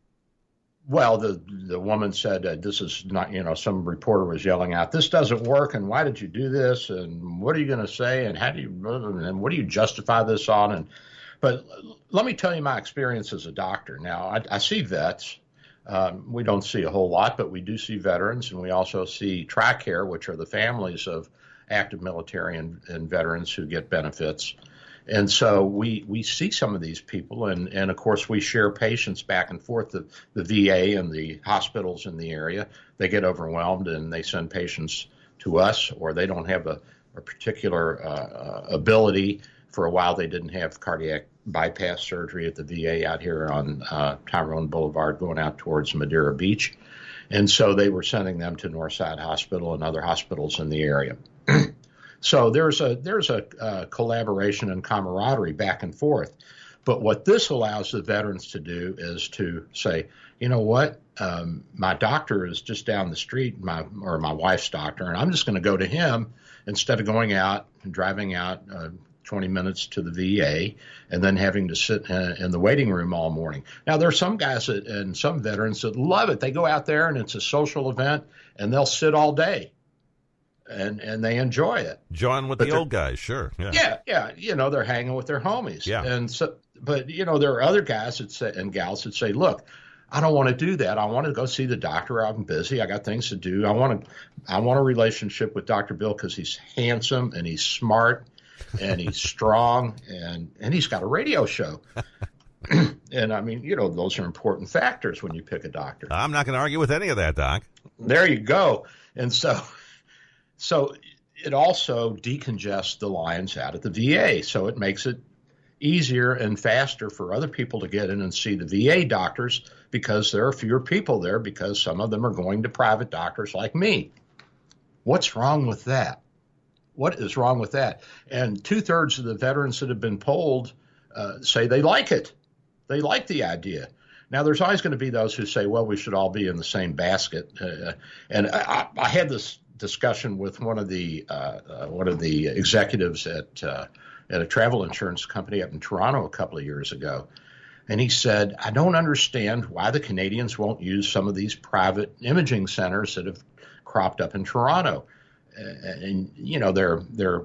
Well, the the woman said uh, this is not, you know, some reporter was yelling out, "This doesn't work," and why did you do this, and what are you going to say, and how do you, and what do you justify this on, and but let me tell you my experience as a doctor. Now, I, I see vets. Um, we don't see a whole lot, but we do see veterans, and we also see TRICARE, which are the families of active military and, and veterans who get benefits. And so we, we see some of these people, and, and of course, we share patients back and forth. The, the VA and the hospitals in the area, they get overwhelmed and they send patients to us, or they don't have a, a particular uh, uh, ability. For a while, they didn't have cardiac bypass surgery at the VA out here on uh, Tyrone Boulevard going out towards Madeira Beach. And so they were sending them to Northside Hospital and other hospitals in the area. So there's a there's a uh, collaboration and camaraderie back and forth. But what this allows the veterans to do is to say, you know what, um, my doctor is just down the street, my or my wife's doctor, and I'm just going to go to him instead of going out and driving out uh, 20 minutes to the VA, and then having to sit in, in the waiting room all morning. Now, there are some guys that, and some veterans that love it. They go out there and it's a social event, and they'll sit all day, and and they enjoy it. Join with But the old guys, sure. Yeah. Yeah, yeah. You know, they're hanging with their homies. Yeah. And so, but you know, there are other guys that say and gals that say, look. I don't want to do that. I want to go see the doctor. I'm busy. I got things to do. I want to. I want a relationship with Dr. Bill because he's handsome and he's smart and he's strong and and he's got a radio show. and I mean, you know, those are important factors when you pick a doctor. I'm not going to argue with any of that, Doc. There you go. And so, so it also decongests the lines out at the VA. So it makes it easier and faster for other people to get in and see the VA doctors because there are fewer people there because some of them are going to private doctors like me. What's wrong with that? What is wrong with that? And two thirds of the veterans that have been polled uh, say they like it. They like the idea. Now, there's always going to be those who say, well, we should all be in the same basket. Uh, and I, I had this discussion with one of the uh, uh, one of the executives at uh, at a travel insurance company up in Toronto a couple of years ago, and he said, "I don't understand why the Canadians won't use some of these private imaging centers that have cropped up in Toronto." And, you know, they're they're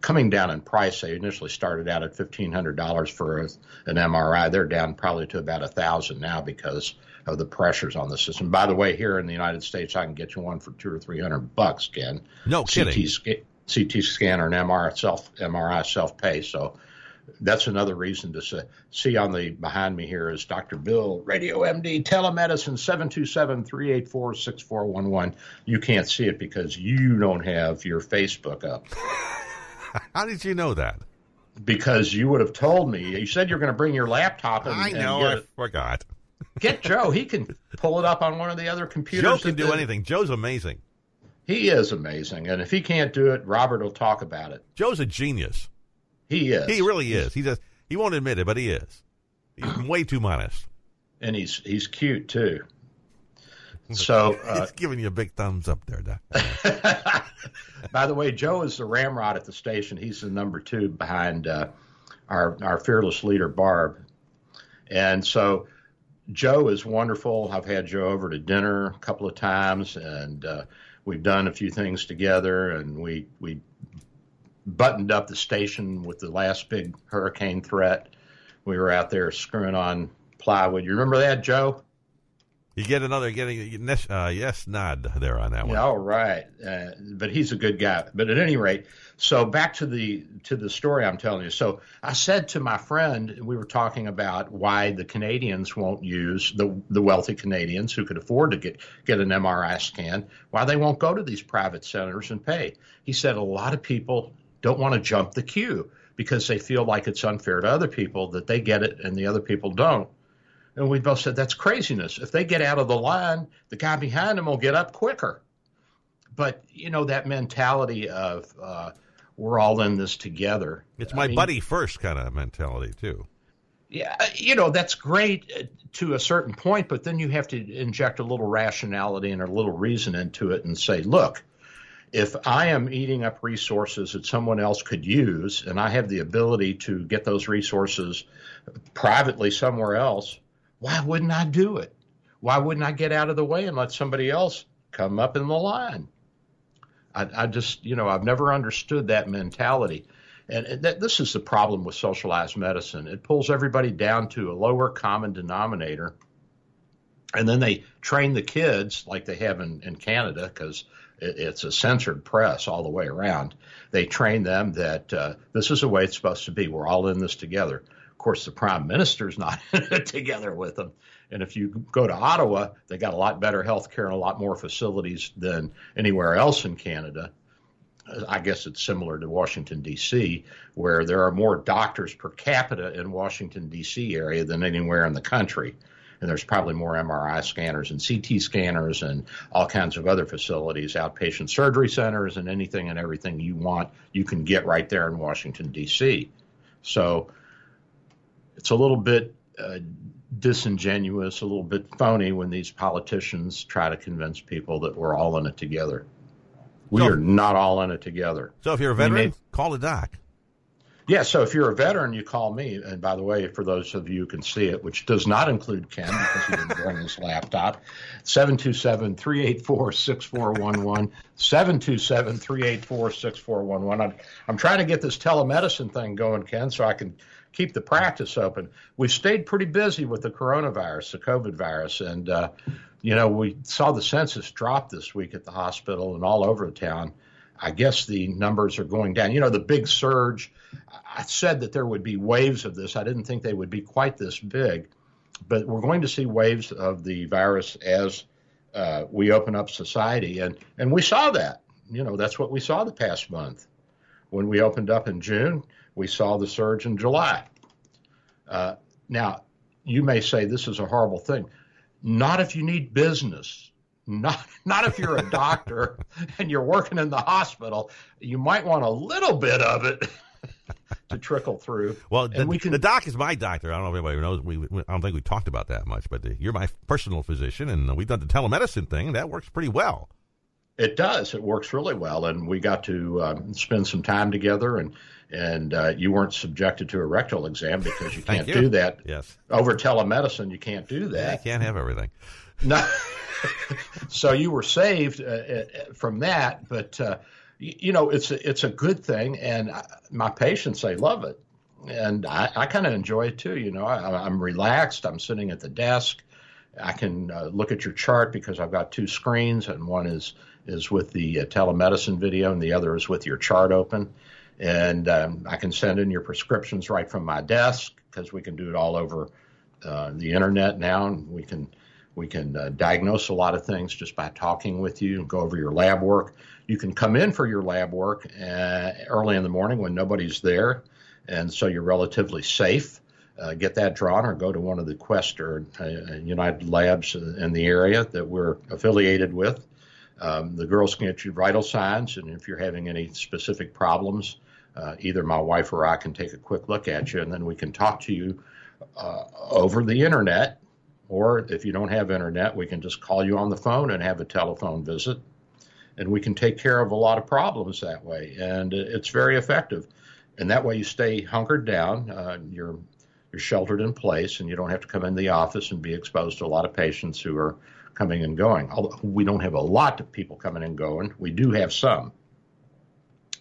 coming down in price. They initially started out at fifteen hundred dollars for a, an MRI. They're down probably to about a thousand now because of the pressures on the system. By the way, here in the United States, I can get you one for two or three hundred bucks, Ken. No CT, kidding. sca- CT scan or an MRI self MRI self pay. So that's another reason to say, see on the behind me here is Dr. Bill, Radio MD, telemedicine 727-384-6411. You can't see it because you don't have your Facebook up How did you know that? because you would have told me. You said you're going to bring your laptop and, I and know. get, I forgot. get Joe. He can pull it up on one of the other computers. Joe can do anything. Joe's amazing. He is amazing, and if he can't do it, Robert will talk about it. Joe's a genius. He is. He really is. He just he won't admit it, but he is. He's way too modest. and he's he's cute too. So, uh, He's giving you a big thumbs up there, Doc. by the way, Joe is the ramrod at the station. He's the number two behind uh, our our fearless leader Barb, and so Joe is wonderful. I've had Joe over to dinner a couple of times, and uh, we've done a few things together, and we we buttoned up the station with the last big hurricane threat. We were out there screwing on plywood. You remember that, Joe? You get another getting a yes, uh, yes nod there on that one. Yeah, all right. Uh, but he's a good guy. But at any rate, so back to the to the story I'm telling you. So I said to my friend, we were talking about why the Canadians won't use the the wealthy Canadians who could afford to get get an MRI scan, why they won't go to these private centers and pay. He said a lot of people don't want to jump the queue because they feel like it's unfair to other people that they get it and the other people don't. And we both said that's craziness. If they get out of the line, the guy behind them will get up quicker. But you know that mentality of uh, we're all in this together. It's I my mean, buddy first kind of mentality too. Yeah, uh, you know that's great uh, to a certain point, but then you have to inject a little rationality and a little reason into it and say, look, if I am eating up resources that someone else could use, and I have the ability to get those resources privately somewhere else, why wouldn't I do it? Why wouldn't I get out of the way and let somebody else come up in the line? I, I just, you know, I've never understood that mentality. And that, this is the problem with socialized medicine. It pulls everybody down to a lower common denominator. And then they train the kids like they have in, in Canada because it's a censored press all the way around. They train them that uh, this is the way it's supposed to be. We're all in this together. Of course, the prime minister's not together with them. And if you go to Ottawa, they got a lot better health care and a lot more facilities than anywhere else in Canada. I guess it's similar to Washington D.C., where there are more doctors per capita in Washington D.C. area than anywhere in the country, and there's probably more MRI scanners and CT scanners and all kinds of other facilities, outpatient surgery centers, and anything and everything you want you can get right there in Washington D.C. So it's a little bit uh, disingenuous, a little bit phony when these politicians try to convince people that we're all in it together. We So- are not all in it together. So if you're a veteran, may- call a doc. Yeah, so if you're a veteran, you call me. And by the way, for those of you who can see it, which does not include Ken because he didn't bring his laptop, 727 384 6411. 727 384 6411. I'm trying to get this telemedicine thing going, Ken, so I can keep the practice open. We've stayed pretty busy with the coronavirus, the COVID virus. And, uh, you know, we saw the census drop this week at the hospital and all over the town. I guess the numbers are going down. You know, the big surge, I said that there would be waves of this. I didn't think they would be quite this big, but we're going to see waves of the virus as uh, we open up society. And, and we saw that. You know, that's what we saw the past month. When we opened up in June, we saw the surge in July. Uh, now, you may say this is a horrible thing. Not if you need business not not if you're a doctor and you're working in the hospital. You might want a little bit of it to trickle through. Well, the, we can, the doc is my doctor. I don't know if anybody knows. We, we I don't think we talked about that much, but the, you're my personal physician, and we've done the telemedicine thing, and that works pretty well. It does. It works really well, and we got to um, spend some time together, and and uh, you weren't subjected to a rectal exam because you can't you. do that. Yes. Over telemedicine, you can't do that. Yeah, you can't have everything. No. so you were saved uh, uh, from that, but uh, you, know it's a, it's a good thing, and I, my patients they love it, and I, I kind of enjoy it too. You know, I, am relaxed. I'm sitting at the desk. I can uh, look at your chart because I've got two screens, and one is is with the uh, telemedicine video, and the other is with your chart open. And um, I can send in your prescriptions right from my desk because we can do it all over uh, the internet now, and we can we can uh, diagnose a lot of things just by talking with you and go over your lab work. You can come in for your lab work uh, early in the morning when nobody's there, and so you're relatively safe. Uh, get that drawn or go to one of the Quest or uh, United Labs in the area that we're affiliated with. Um, the girls can get you vital signs, and if you're having any specific problems, uh, either my wife or I can take a quick look at you, and then we can talk to you uh, over the internet or if you don't have internet, we can just call you on the phone and have a telephone visit. And we can take care of a lot of problems that way. And it's very effective. And that way you stay hunkered down. Uh, you're, you're sheltered in place and you don't have to come in the office and be exposed to a lot of patients who are coming and going. Although we don't have a lot of people coming and going, we do have some.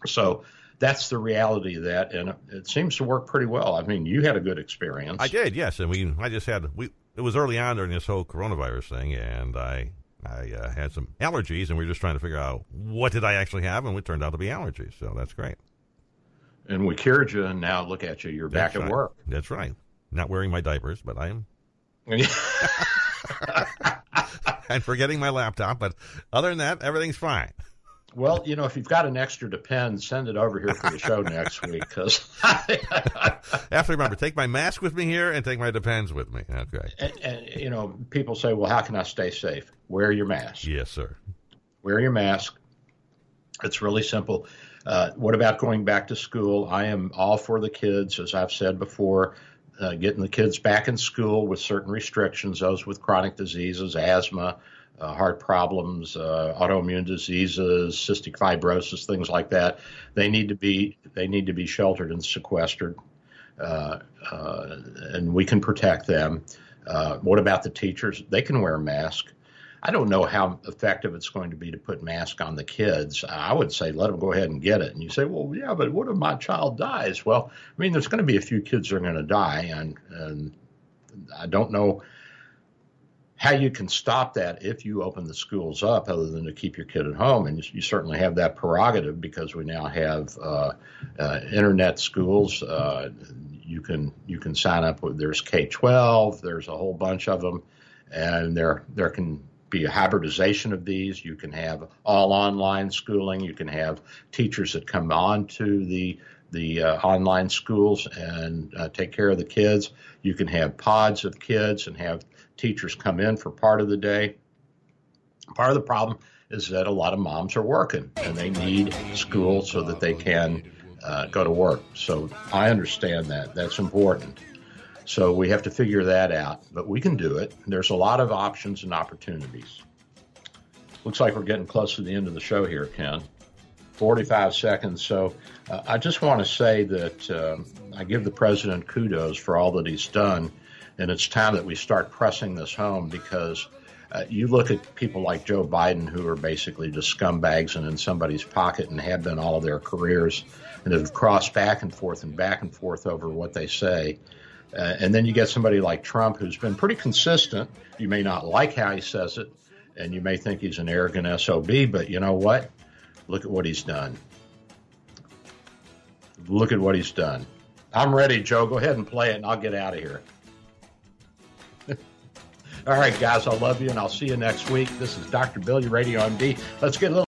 So that's the reality of that, and it seems to work pretty well. I mean, you had a good experience. I did, yes, and we I just had we it was early on during this whole coronavirus thing, and I I uh, had some allergies, and we were just trying to figure out what did I actually have, and it turned out to be allergies. So that's great. And we cured you, and now look at you. You're that's back right. at work. That's right. Not wearing my diapers, but I am. and forgetting my laptop, but other than that, everything's fine. Well, you know, if you've got an extra depend, send it over here for the show next week. Because I have to remember, take my mask with me here and take my depends with me. Okay. And, and, you know, people say, "Well, how can I stay safe?" Wear your mask. Yes, sir. Wear your mask. It's really simple. Uh, what about going back to school? I am all for the kids, as I've said before. Uh, getting the kids back in school with certain restrictions, those with chronic diseases, asthma, uh, heart problems, uh, autoimmune diseases, cystic fibrosis, things like that. They need to be they need to be sheltered and sequestered, uh, uh and we can protect them. Uh, what about the teachers? They can wear a mask. I don't know how effective it's going to be to put mask on the kids. I would say let them go ahead and get it. And you say, well, yeah, but what if my child dies? Well, I mean, there's going to be a few kids that are going to die, and and I don't know how you can stop that if you open the schools up, other than to keep your kid at home, and you, you certainly have that prerogative because we now have uh, uh, internet schools. Uh, you can you can sign up with there's K-12, there's a whole bunch of them, and there there can be a hybridization of these. You can have all online schooling. You can have teachers that come on to the the uh, online schools and uh, take care of the kids. You can have pods of kids and have teachers come in for part of the day. Part of the problem is that a lot of moms are working and they need school so that they can uh, go to work. So I understand that. That's important. So we have to figure that out, but we can do it. There's a lot of options and opportunities. Looks like we're getting close to the end of the show here, Ken. 45 seconds. So uh, I just want to say that um, I give the president kudos for all that he's done. And it's time that we start pressing this home because uh, you look at people like Joe Biden who are basically just scumbags and in somebody's pocket and have been all of their careers and have crossed back and forth and back and forth over what they say. Uh, and then you get somebody like Trump who's been pretty consistent. You may not like how he says it, and you may think he's an arrogant SOB, but you know what? Look at what he's done. Look at what he's done. I'm ready, Joe. Go ahead and play it, and I'll get out of here. All right, guys, I love you, and I'll see you next week. This is Dr. Bill Your Radio MD. Let's get a little